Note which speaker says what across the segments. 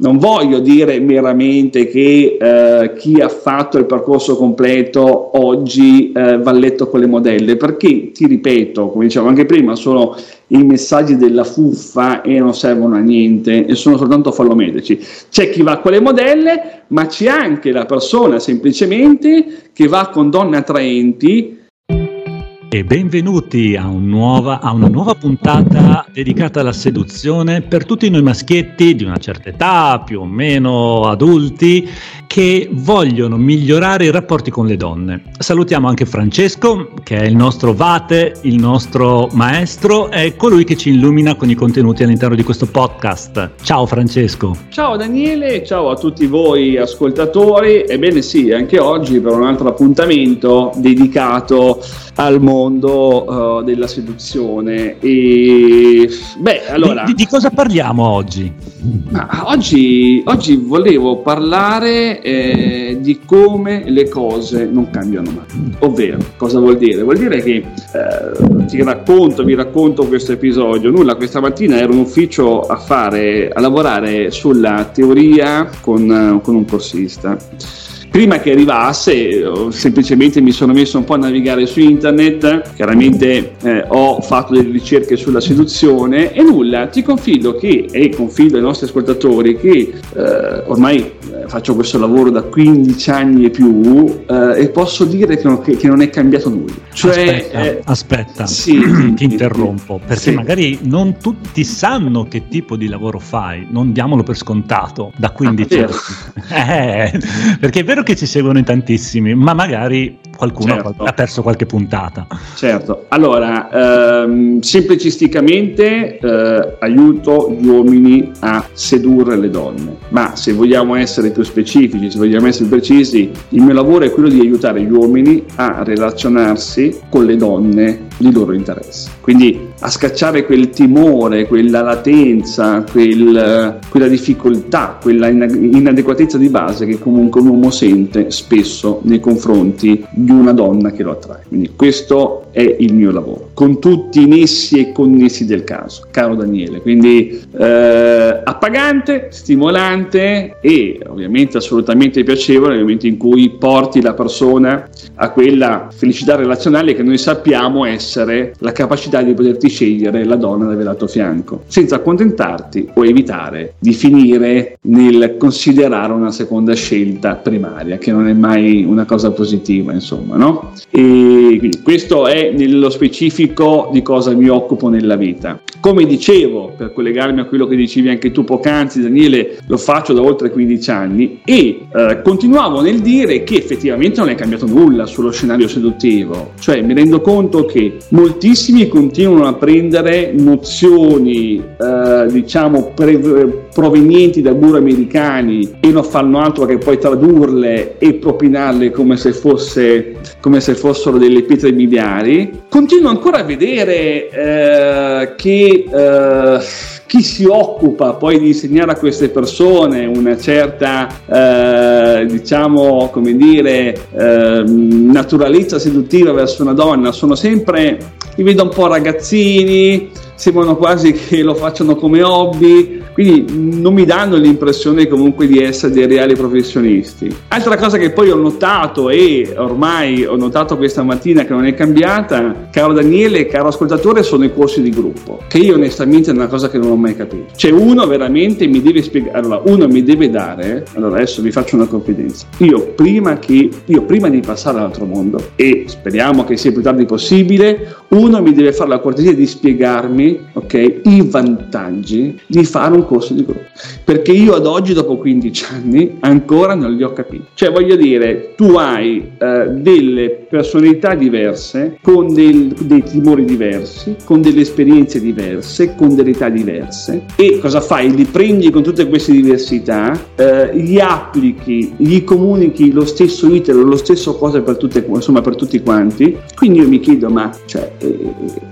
Speaker 1: non voglio dire meramente che eh, chi ha fatto il percorso completo oggi eh, va letto con le modelle, perché ti ripeto, come dicevo anche prima, sono i messaggi della fuffa e non servono a niente e sono soltanto fallometrici. C'è chi va con le modelle, ma c'è anche la persona semplicemente che va con donne attraenti
Speaker 2: e benvenuti a, un nuova, a, una nuova puntata dedicata alla seduzione per tutti noi maschietti di una certa età, più o meno adulti, che vogliono migliorare i rapporti con le donne. Salutiamo anche Francesco, che è il nostro vate, il nostro maestro, è colui che ci illumina con i contenuti all'interno di questo podcast. Ciao Francesco.
Speaker 1: Ciao Daniele, ciao a tutti voi ascoltatori. Ebbene sì, anche oggi per un altro appuntamento dedicato al mondo uh, della seduzione. E beh, allora.
Speaker 2: Di, di, cosa parliamo oggi?
Speaker 1: Oggi, oggi, volevo parlare eh, di come le cose non cambiano mai. Ovvero, cosa vuol dire? Vuol dire che eh, ti racconto, vi racconto questo episodio. Nulla, questa mattina ero in ufficio a fare, a lavorare sulla teoria con, con un corsista prima che arrivasse semplicemente mi sono messo un po' a navigare su internet, chiaramente eh, ho fatto delle ricerche sulla seduzione e nulla, ti confido che, e confido ai nostri ascoltatori che eh, ormai eh, faccio questo lavoro da 15 anni e più eh, e posso dire che non, che, che non, è cambiato nulla.
Speaker 2: Cioè, aspetta, eh, aspetta sì, ti interrompo, perché sì. magari non tutti sanno che tipo di lavoro fai, non diamolo per scontato da 15 ah, anni. perché è vero vero che ci seguono in tantissimi, ma magari qualcuno certo. ha perso qualche puntata.
Speaker 1: Certo, allora, ehm, semplicisticamente eh, aiuto gli uomini a sedurre le donne, ma se vogliamo essere più specifici, se vogliamo essere precisi, il mio lavoro è quello di aiutare gli uomini a relazionarsi con le donne di loro interesse. Quindi a scacciare quel timore, quella latenza, quel, quella difficoltà, quella inadeguatezza di base che comunque un uomo sente spesso nei confronti di una donna che lo attrae. Quindi questo è il mio lavoro, con tutti i nessi e connessi del caso, caro Daniele. Quindi eh, appagante, stimolante e ovviamente assolutamente piacevole nel momento in cui porti la persona a quella felicità relazionale che noi sappiamo essere la capacità di poterti scegliere la donna da avere al tuo fianco, senza accontentarti o evitare di finire nel considerare una seconda scelta primaria, che non è mai una cosa positiva, insomma, no? E quindi questo è nello specifico di cosa mi occupo nella vita. Come dicevo, per collegarmi a quello che dicevi anche tu poc'anzi, Daniele, lo faccio da oltre 15 anni e eh, continuavo nel dire che effettivamente non è cambiato nulla sullo scenario seduttivo, cioè mi rendo conto che moltissimi continuano a prendere nozioni, eh, diciamo, pre- provenienti da guru americani e non fanno altro che poi tradurle e propinarle come se, fosse, come se fossero delle pietre miliari. Continuo ancora a vedere eh, che eh, chi si occupa poi di insegnare a queste persone una certa, eh, diciamo, come dire, ehm, naturalezza seduttiva verso una donna. Sono sempre, li vedo un po' ragazzini, sembrano quasi che lo facciano come hobby, quindi non mi danno l'impressione comunque di essere dei reali professionisti. Altra cosa che poi ho notato e ormai ho notato questa mattina che non è cambiata, caro Daniele, caro ascoltatore, sono i corsi di gruppo, che io onestamente è una cosa che non ho mai capito. Cioè uno veramente mi deve spiegare, allora uno mi deve dare, allora adesso vi faccio una confidenza, io prima, che, io prima di passare all'altro mondo, e speriamo che sia più tardi possibile, uno mi deve fare la cortesia di spiegarmi okay, i vantaggi di fare un corso di gruppo. Perché io ad oggi, dopo 15 anni, ancora non li ho capiti. Cioè, voglio dire, tu hai eh, delle personalità diverse, con del, dei timori diversi, con delle esperienze diverse, con delle età diverse. E cosa fai? Li prendi con tutte queste diversità, eh, gli applichi, gli comunichi lo stesso iter, lo stesso cosa per, tutte, insomma, per tutti quanti. Quindi io mi chiedo, ma cioè, eh,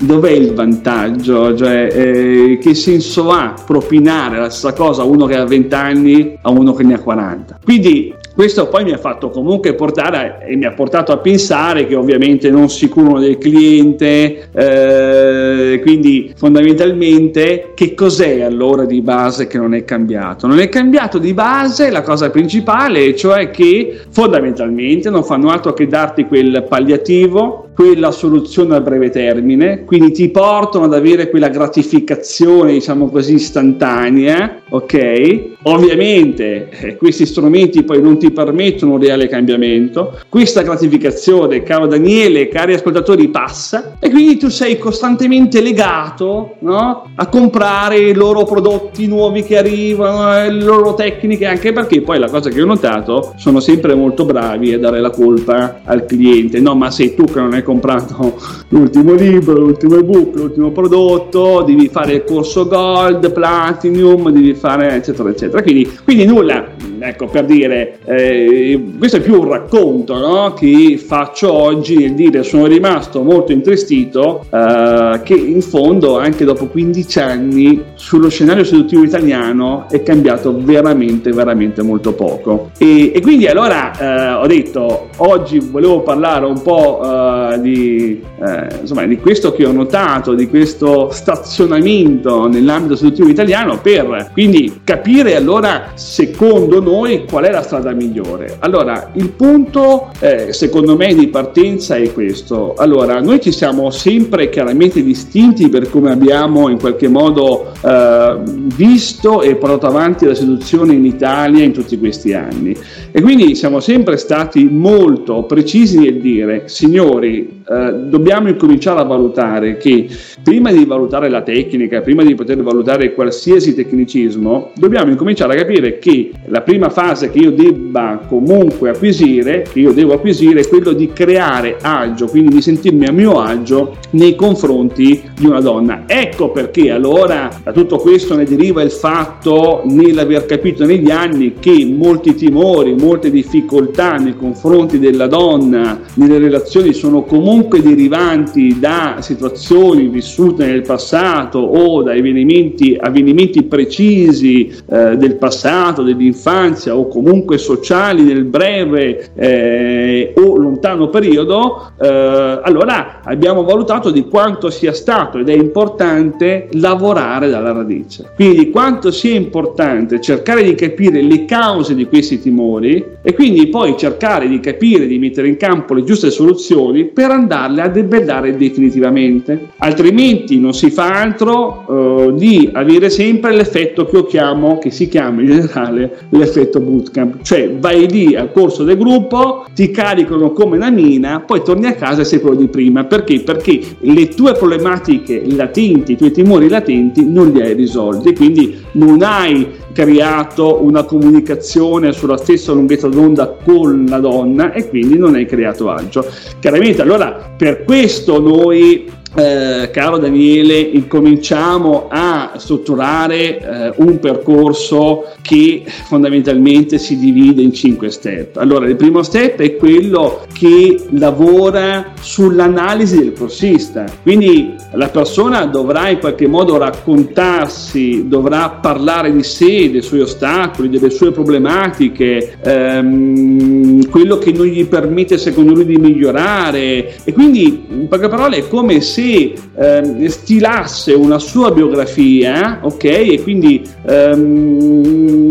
Speaker 1: dov'è il vantaggio? Cioè, eh, che senso ha propinare la stessa cosa a uno che ha 20 anni a uno che ne ha 40? Quindi questo poi mi ha fatto comunque portare e mi ha portato a pensare che ovviamente non si curano del cliente, eh, quindi fondamentalmente che cos'è allora di base che non è cambiato? Non è cambiato di base la cosa principale, cioè che fondamentalmente non fanno altro che darti quel palliativo quella soluzione a breve termine, quindi ti portano ad avere quella gratificazione, diciamo così, istantanea, ok? Ovviamente eh, questi strumenti poi non ti permettono un reale cambiamento, questa gratificazione, caro Daniele, cari ascoltatori, passa e quindi tu sei costantemente legato no? a comprare i loro prodotti nuovi che arrivano, eh, le loro tecniche, anche perché poi la cosa che ho notato, sono sempre molto bravi a dare la colpa al cliente, no ma sei tu che non hai comprato l'ultimo libro, l'ultimo ebook, l'ultimo prodotto, devi fare il corso gold, platinum, devi fare eccetera eccetera. Quindi, quindi nulla, ecco per dire, eh, questo è più un racconto no? che faccio oggi nel dire sono rimasto molto intristito eh, che in fondo anche dopo 15 anni sullo scenario seduttivo italiano è cambiato veramente veramente molto poco e, e quindi allora eh, ho detto oggi volevo parlare un po' eh, di, eh, insomma, di questo che ho notato, di questo stazionamento nell'ambito seduttivo italiano per quindi capire allora secondo noi qual è la strada migliore. Allora, il punto eh, secondo me di partenza è questo. Allora, noi ci siamo sempre chiaramente distinti per come abbiamo in qualche modo eh, visto e portato avanti la seduzione in Italia in tutti questi anni. E quindi siamo sempre stati molto precisi nel dire, signori, eh, dobbiamo incominciare a valutare che prima di valutare la tecnica, prima di poter valutare qualsiasi tecnicismo, dobbiamo incominciare a capire che la prima fase che io debba comunque acquisire, che io devo acquisire, è quello di creare agio, quindi di sentirmi a mio agio nei confronti di una donna. Ecco perché allora da tutto questo ne deriva il fatto nell'aver capito negli anni che molti timori, molte difficoltà nei confronti della donna nelle relazioni sono comunque comunque derivanti da situazioni vissute nel passato o da avvenimenti, avvenimenti precisi eh, del passato, dell'infanzia o comunque sociali nel breve eh, o lontano periodo, eh, allora abbiamo valutato di quanto sia stato ed è importante lavorare dalla radice. Quindi di quanto sia importante cercare di capire le cause di questi timori e quindi poi cercare di capire, di mettere in campo le giuste soluzioni per andarle a debellare definitivamente. Altrimenti non si fa altro eh, di avere sempre l'effetto che io chiamo, che si chiama in generale l'effetto bootcamp, cioè vai lì al corso del gruppo, ti caricano come una mina, poi torni a casa e sei quello di prima. Perché? Perché le tue problematiche latenti, i tuoi timori latenti non li hai risolti, quindi non hai creato una comunicazione sulla stessa lunghezza d'onda con la donna e quindi non hai creato agio. Chiaramente allora per questo noi eh, caro Daniele, incominciamo a strutturare eh, un percorso che fondamentalmente si divide in cinque step. Allora, il primo step è quello che lavora sull'analisi del corsista, quindi la persona dovrà in qualche modo raccontarsi, dovrà parlare di sé, dei suoi ostacoli, delle sue problematiche, ehm, quello che non gli permette secondo lui di migliorare e quindi in poche parole è come se eh, stilasse una sua biografia, ok? E quindi ehm,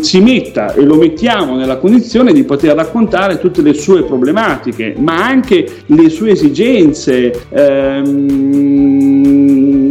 Speaker 1: si metta e lo mettiamo nella condizione di poter raccontare tutte le sue problematiche, ma anche le sue esigenze. Ehm,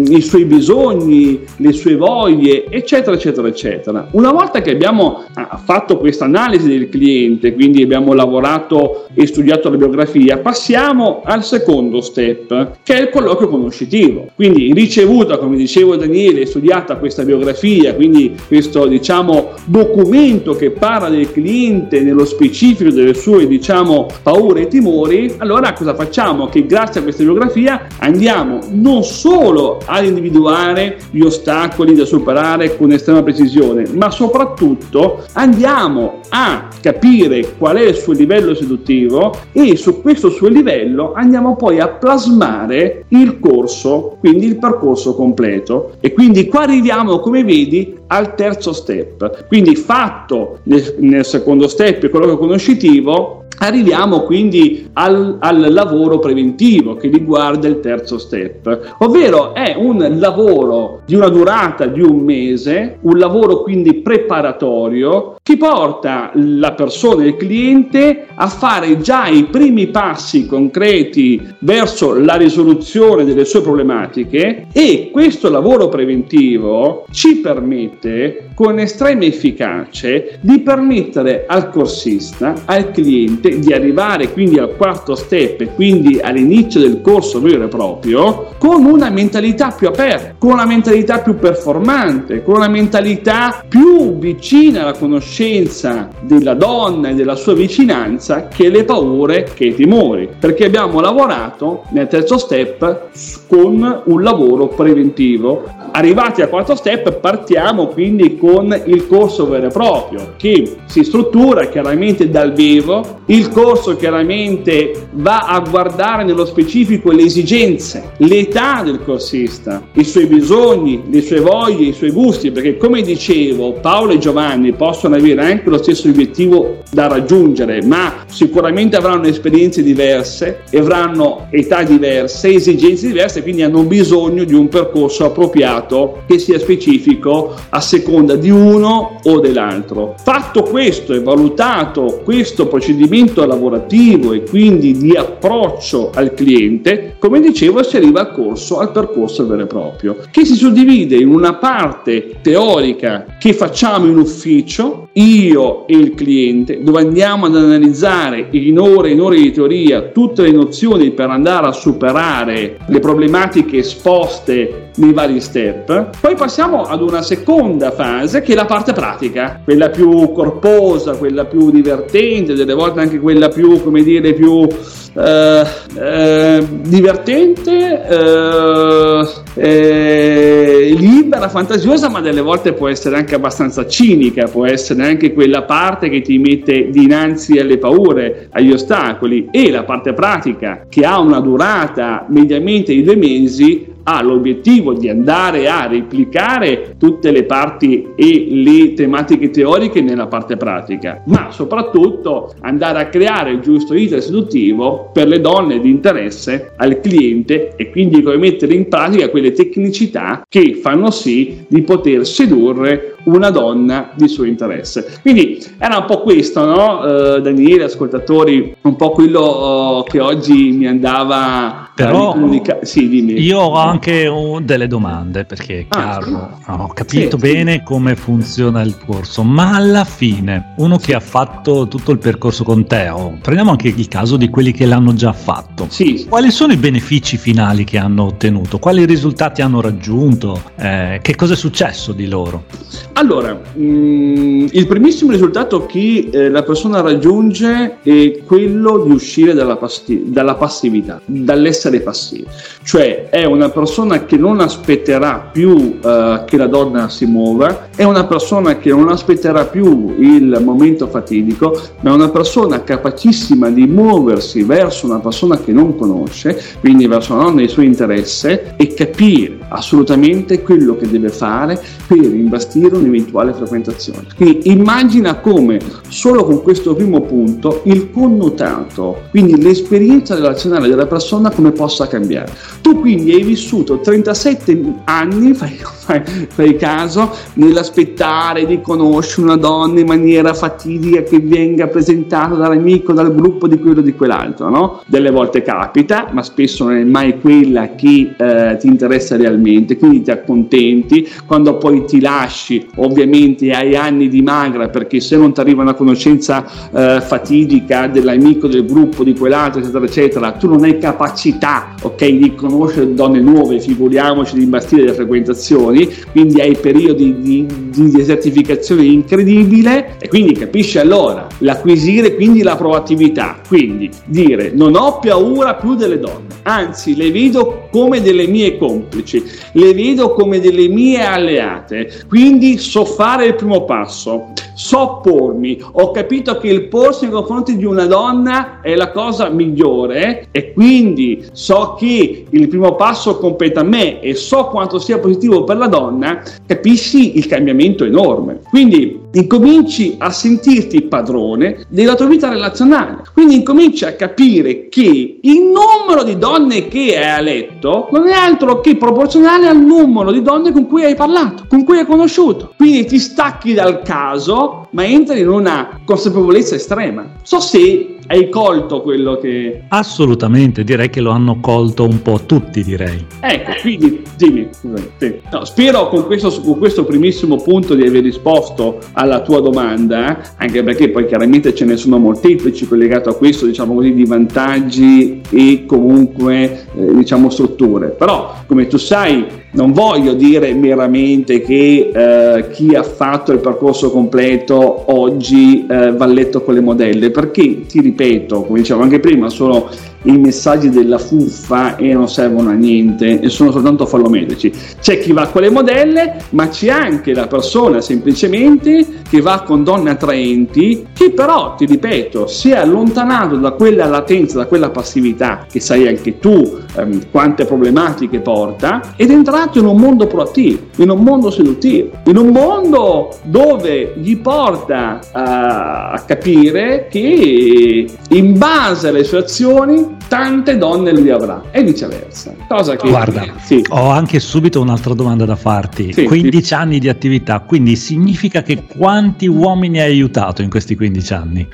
Speaker 1: i suoi bisogni, le sue voglie, eccetera, eccetera, eccetera. Una volta che abbiamo ah, fatto questa analisi del cliente, quindi abbiamo lavorato e studiato la biografia, passiamo al secondo step, che è il colloquio conoscitivo. Quindi ricevuta, come dicevo Daniele, studiata questa biografia, quindi questo diciamo documento che parla del cliente nello specifico delle sue diciamo paure e timori, allora cosa facciamo? Che grazie a questa biografia andiamo non solo a individuare gli ostacoli da superare con estrema precisione, ma soprattutto andiamo a capire qual è il suo livello seduttivo e su questo suo livello andiamo poi a plasmare il corso, quindi il percorso completo. E quindi qua arriviamo, come vedi, al terzo step. Quindi fatto nel, nel secondo step il colloquio conoscitivo, Arriviamo quindi al, al, lavoro preventivo che riguarda il terzo step, ovvero è un lavoro di una durata di un mese, un lavoro quindi preparatorio che porta la persona, il cliente, a fare già i primi passi concreti verso la risoluzione delle sue problematiche e questo lavoro preventivo ci permette con estrema efficacia di permettere al corsista, al cliente, di arrivare quindi al quarto step quindi all'inizio del corso vero e proprio con una mentalità più aperta, con una mentalità più performante, con una mentalità più vicina alla conoscenza della donna e della sua vicinanza che le paure, che i timori, perché abbiamo lavorato nel terzo step con un lavoro preventivo. Arrivati al quarto step partiamo quindi con il corso vero e proprio che si struttura chiaramente dal vivo, il corso chiaramente va a guardare nello specifico le esigenze, l'età del corsista, i suoi bisogni, le sue voglie, i suoi gusti, perché come dicevo Paolo e Giovanni possono avere anche lo stesso obiettivo da raggiungere, ma sicuramente avranno esperienze diverse, avranno età diverse, esigenze diverse, quindi hanno bisogno di un percorso appropriato che sia specifico a seconda di uno o dell'altro. Fatto questo e valutato questo procedimento lavorativo e quindi di approccio al cliente, come dicevo si arriva al corso, al percorso vero e proprio, che si suddivide in una parte teorica che facciamo in ufficio, io e il cliente, dove andiamo ad analizzare in ore e in ore di teoria tutte le nozioni per andare a superare le problematiche esposte nei vari step. Poi passiamo ad una seconda fase che è la parte pratica, quella più corposa, quella più divertente, delle volte anche quella più, come dire, più eh, eh, divertente, eh, eh, libera, fantasiosa, ma delle volte può essere anche abbastanza cinica, può essere anche quella parte che ti mette dinanzi alle paure, agli ostacoli e la parte pratica che ha una durata mediamente di due mesi ha l'obiettivo di andare a replicare tutte le parti e le tematiche teoriche nella parte pratica, ma soprattutto andare a creare il giusto iter seduttivo per le donne di interesse al cliente e quindi come mettere in pratica quelle tecnicità che fanno sì di poter sedurre una donna di suo interesse. Quindi era un po' questo, no? Uh, Daniele, ascoltatori, un po' quello uh, che oggi mi andava
Speaker 2: però sì, io ho anche un, delle domande perché è ah, chiaro, ah, ho capito sì, bene sì. come funziona il corso, ma alla fine uno che ha fatto tutto il percorso con te, oh, prendiamo anche il caso di quelli che l'hanno già fatto, sì. quali sono i benefici finali che hanno ottenuto? Quali risultati hanno raggiunto? Eh, che cosa è successo di loro?
Speaker 1: Allora, mh, mm, il primissimo risultato che eh, la persona raggiunge è quello di uscire dalla, pasti- dalla passività, dall'essere passivo. Cioè è una persona che non aspetterà più uh, che la donna si muova, è una persona che non aspetterà più il momento fatidico, ma è una persona capacissima di muoversi verso una persona che non conosce, quindi verso una donna di suo interesse e capire assolutamente quello che deve fare per imbastire un'eventuale frequentazione. Quindi immagina come solo con questo primo punto il connotato, quindi l'esperienza relazionale della persona come possa cambiare. Tu quindi hai vissuto 37 anni, fai, fai, fai caso, nell'aspettare di conoscere una donna in maniera fatidica che venga presentata dall'amico, dal gruppo di quello di quell'altro, no? Delle volte capita, ma spesso non è mai quella che eh, ti interessa realmente, quindi ti accontenti, quando poi ti lasci ovviamente hai anni di magra perché se non ti arriva una conoscenza eh, fatidica dell'amico del gruppo, di quell'altro, eccetera, eccetera, tu non hai capacità, ok, di conoscere donne nuove, figuriamoci di imbastire le frequentazioni, quindi hai periodi di, di desertificazione incredibile e quindi capisci allora l'acquisire quindi la proattività, quindi dire non ho paura più delle donne, anzi le vedo come delle mie complici, le vedo come delle mie alleate, quindi so fare il primo passo, so pormi, ho capito che il porsi nei confronti di una donna è la cosa migliore e quindi so che il primo passo compete a me e so quanto sia positivo per la donna, capisci il cambiamento enorme. Quindi incominci a sentirti padrone della tua vita relazionale. Quindi incominci a capire che il numero di donne che hai a letto non è altro che proporzionale al numero di donne con cui hai parlato, con cui hai conosciuto. Quindi ti stacchi dal caso, ma entri in una consapevolezza estrema. So se hai colto quello che...
Speaker 2: Assolutamente, direi che lo hanno colto un po' tutti, direi.
Speaker 1: Ecco, quindi. Sì. No, spero con questo, con questo, primissimo punto di aver risposto alla tua domanda, anche perché poi chiaramente ce ne sono molteplici collegati a questo, diciamo così, di vantaggi e comunque, eh, diciamo, strutture. Però, come tu sai, non voglio dire meramente che eh, chi ha fatto il percorso completo oggi eh, va a letto con le modelle, perché ti ripeto, come dicevo anche prima, sono i messaggi della fuffa e non servono a niente e sono soltanto fallometrici. C'è chi va con le modelle, ma c'è anche la persona semplicemente che va con donne attraenti, che però, ti ripeto, si è allontanato da quella latenza, da quella passività che sai anche tu ehm, quante problematiche porta ed è entrato in un mondo proattivo, in un mondo seduttivo, in un mondo dove gli porta a, a capire che in base alle sue azioni tante donne lui avrà e viceversa.
Speaker 2: Cosa che Guarda, sì. ho anche subito un'altra domanda da farti. Sì, 15 sì. anni di attività, quindi significa che quanti uomini hai aiutato in questi 15 anni?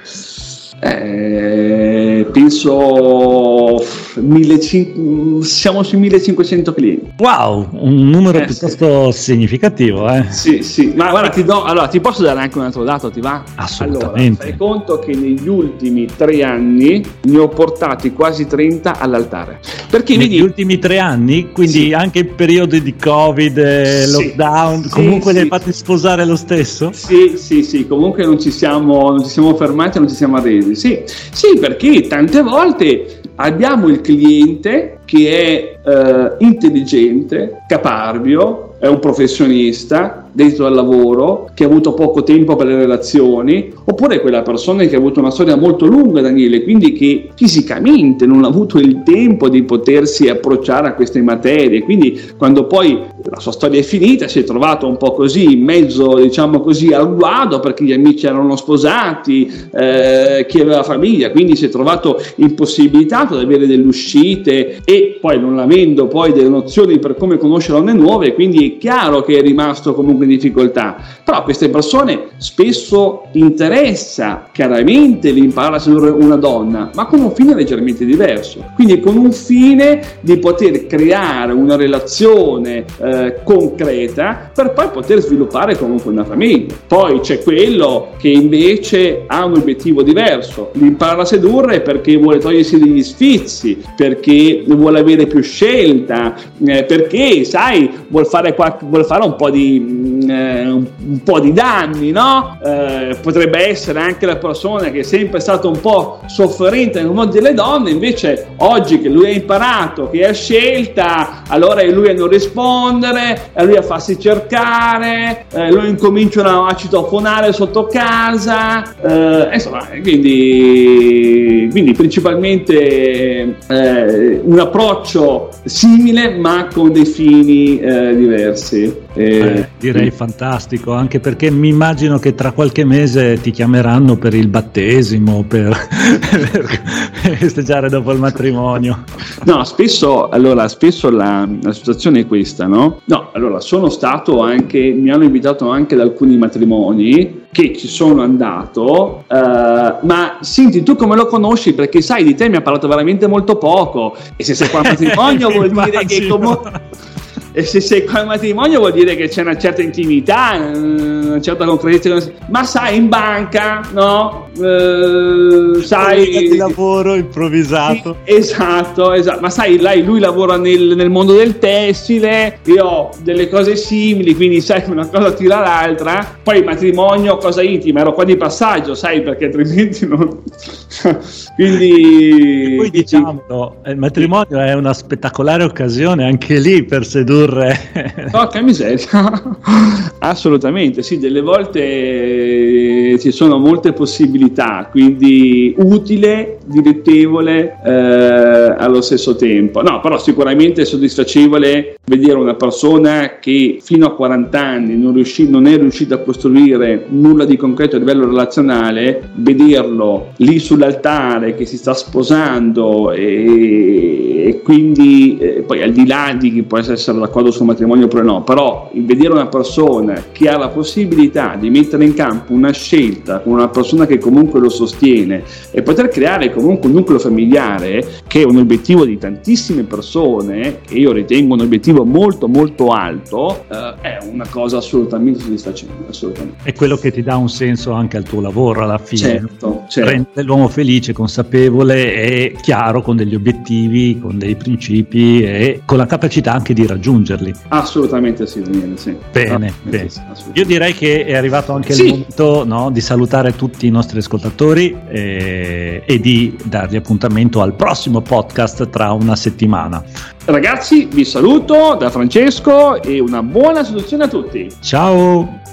Speaker 1: Eh, penso 1500, siamo sui 1500 clienti.
Speaker 2: Wow, un numero eh, piuttosto sì. significativo. Eh.
Speaker 1: Sì, sì, ma guarda, ti, do, allora, ti posso dare anche un altro dato, ti va?
Speaker 2: Assolutamente.
Speaker 1: Allora, fai conto che negli ultimi tre anni ne ho portati quasi 30 all'altare.
Speaker 2: Perché negli vedi, ultimi tre anni, quindi sì. anche in periodi di Covid, eh, lockdown, sì, comunque sì, li hai fatti sposare lo stesso?
Speaker 1: Sì, sì, sì, comunque non ci siamo, non ci siamo fermati, non ci siamo arresi. Sì, sì, perché tante volte abbiamo il cliente che è eh, intelligente, caparbio, è un professionista, dentro al lavoro, che ha avuto poco tempo per le relazioni, oppure quella persona che ha avuto una storia molto lunga, Daniele, quindi che fisicamente non ha avuto il tempo di potersi approcciare a queste materie. Quindi quando poi la sua storia è finita, si è trovato un po' così, in mezzo, diciamo così, al guado, perché gli amici erano sposati, eh, chi aveva famiglia, quindi si è trovato impossibilitato ad avere delle uscite e poi non avendo poi delle nozioni per come conoscere donne nuove, quindi è chiaro che è rimasto comunque in difficoltà, però a queste persone spesso interessa chiaramente l'imparare a sedurre una donna, ma con un fine leggermente diverso, quindi con un fine di poter creare una relazione eh, concreta per poi poter sviluppare comunque una famiglia. Poi c'è quello che invece ha un obiettivo diverso, l'imparare a sedurre perché vuole togliersi degli sfizi, perché vuole avere più scelta, eh, perché sai, vuole fare, qualche, vuole fare un po' di eh, un, po' di danni, no? Eh, potrebbe essere anche la persona che è sempre stata un po' sofferente nel mondo delle donne, invece oggi che lui ha imparato, che ha scelta, allora è lui a non rispondere, è lui a farsi cercare, eh, lo incominciano a citofonare sotto casa, eh, insomma, quindi, quindi principalmente eh, un approccio simile ma con dei fini eh, diversi.
Speaker 2: Eh, direi fantastico, anche perché mi immagino che tra qualche mese ti chiameranno per il battesimo, per, per festeggiare dopo il matrimonio.
Speaker 1: No, spesso, allora, spesso la, la, situazione è questa, no? No, allora, sono stato anche, mi hanno invitato anche ad alcuni matrimoni che ci sono andato, uh, ma senti, tu come lo conosci? Perché sai, di te mi ha parlato veramente molto poco e se sei qua al matrimonio vuol dire che comunque e se sei qua al matrimonio vuol dire che c'è una certa intimità, una certa concretezza. Ma sai, in banca, no?
Speaker 2: Eh, sai. di lavoro improvvisato.
Speaker 1: Sì, esatto, esatto. Ma sai, lei, lui lavora nel, nel, mondo del tessile, io ho delle cose simili, quindi sai una cosa tira l'altra. Poi il matrimonio, cosa intima, ero qua di passaggio, sai, perché altrimenti non.
Speaker 2: quindi. E poi diciamo, il matrimonio è una spettacolare occasione anche lì per sedurre sedurre.
Speaker 1: Porca miseria, assolutamente, sì, delle volte eh, ci sono molte possibilità, quindi utile, dilettevole eh, allo stesso tempo. No, però sicuramente è soddisfacevole vedere una persona che fino a 40 anni non, riuscì, non è riuscita a costruire nulla di concreto a livello relazionale, vederlo lì sull'altare che si sta sposando e, e quindi eh, poi al di là di chi può essere d'accordo sul matrimonio oppure no, però vedere una persona che ha la possibilità di mettere in campo una scelta con una persona che comunque lo sostiene e poter creare comunque un nucleo familiare che è un obiettivo di tantissime persone che io ritengo un obiettivo molto molto alto eh, è una cosa assolutamente soddisfacente assolutamente.
Speaker 2: è quello che ti dà un senso anche al tuo lavoro alla fine
Speaker 1: certo, certo.
Speaker 2: rende l'uomo felice consapevole e chiaro con degli obiettivi con dei principi e con la capacità anche di raggiungerli
Speaker 1: assolutamente sì, Daniele, sì.
Speaker 2: bene, bene. Sì, io direi che è arrivato anche sì. il momento no, di salutare tutti i nostri ascoltatori e, e di dargli appuntamento al prossimo podcast tra una settimana.
Speaker 1: Ragazzi, vi saluto da Francesco e una buona soluzione a tutti.
Speaker 2: Ciao!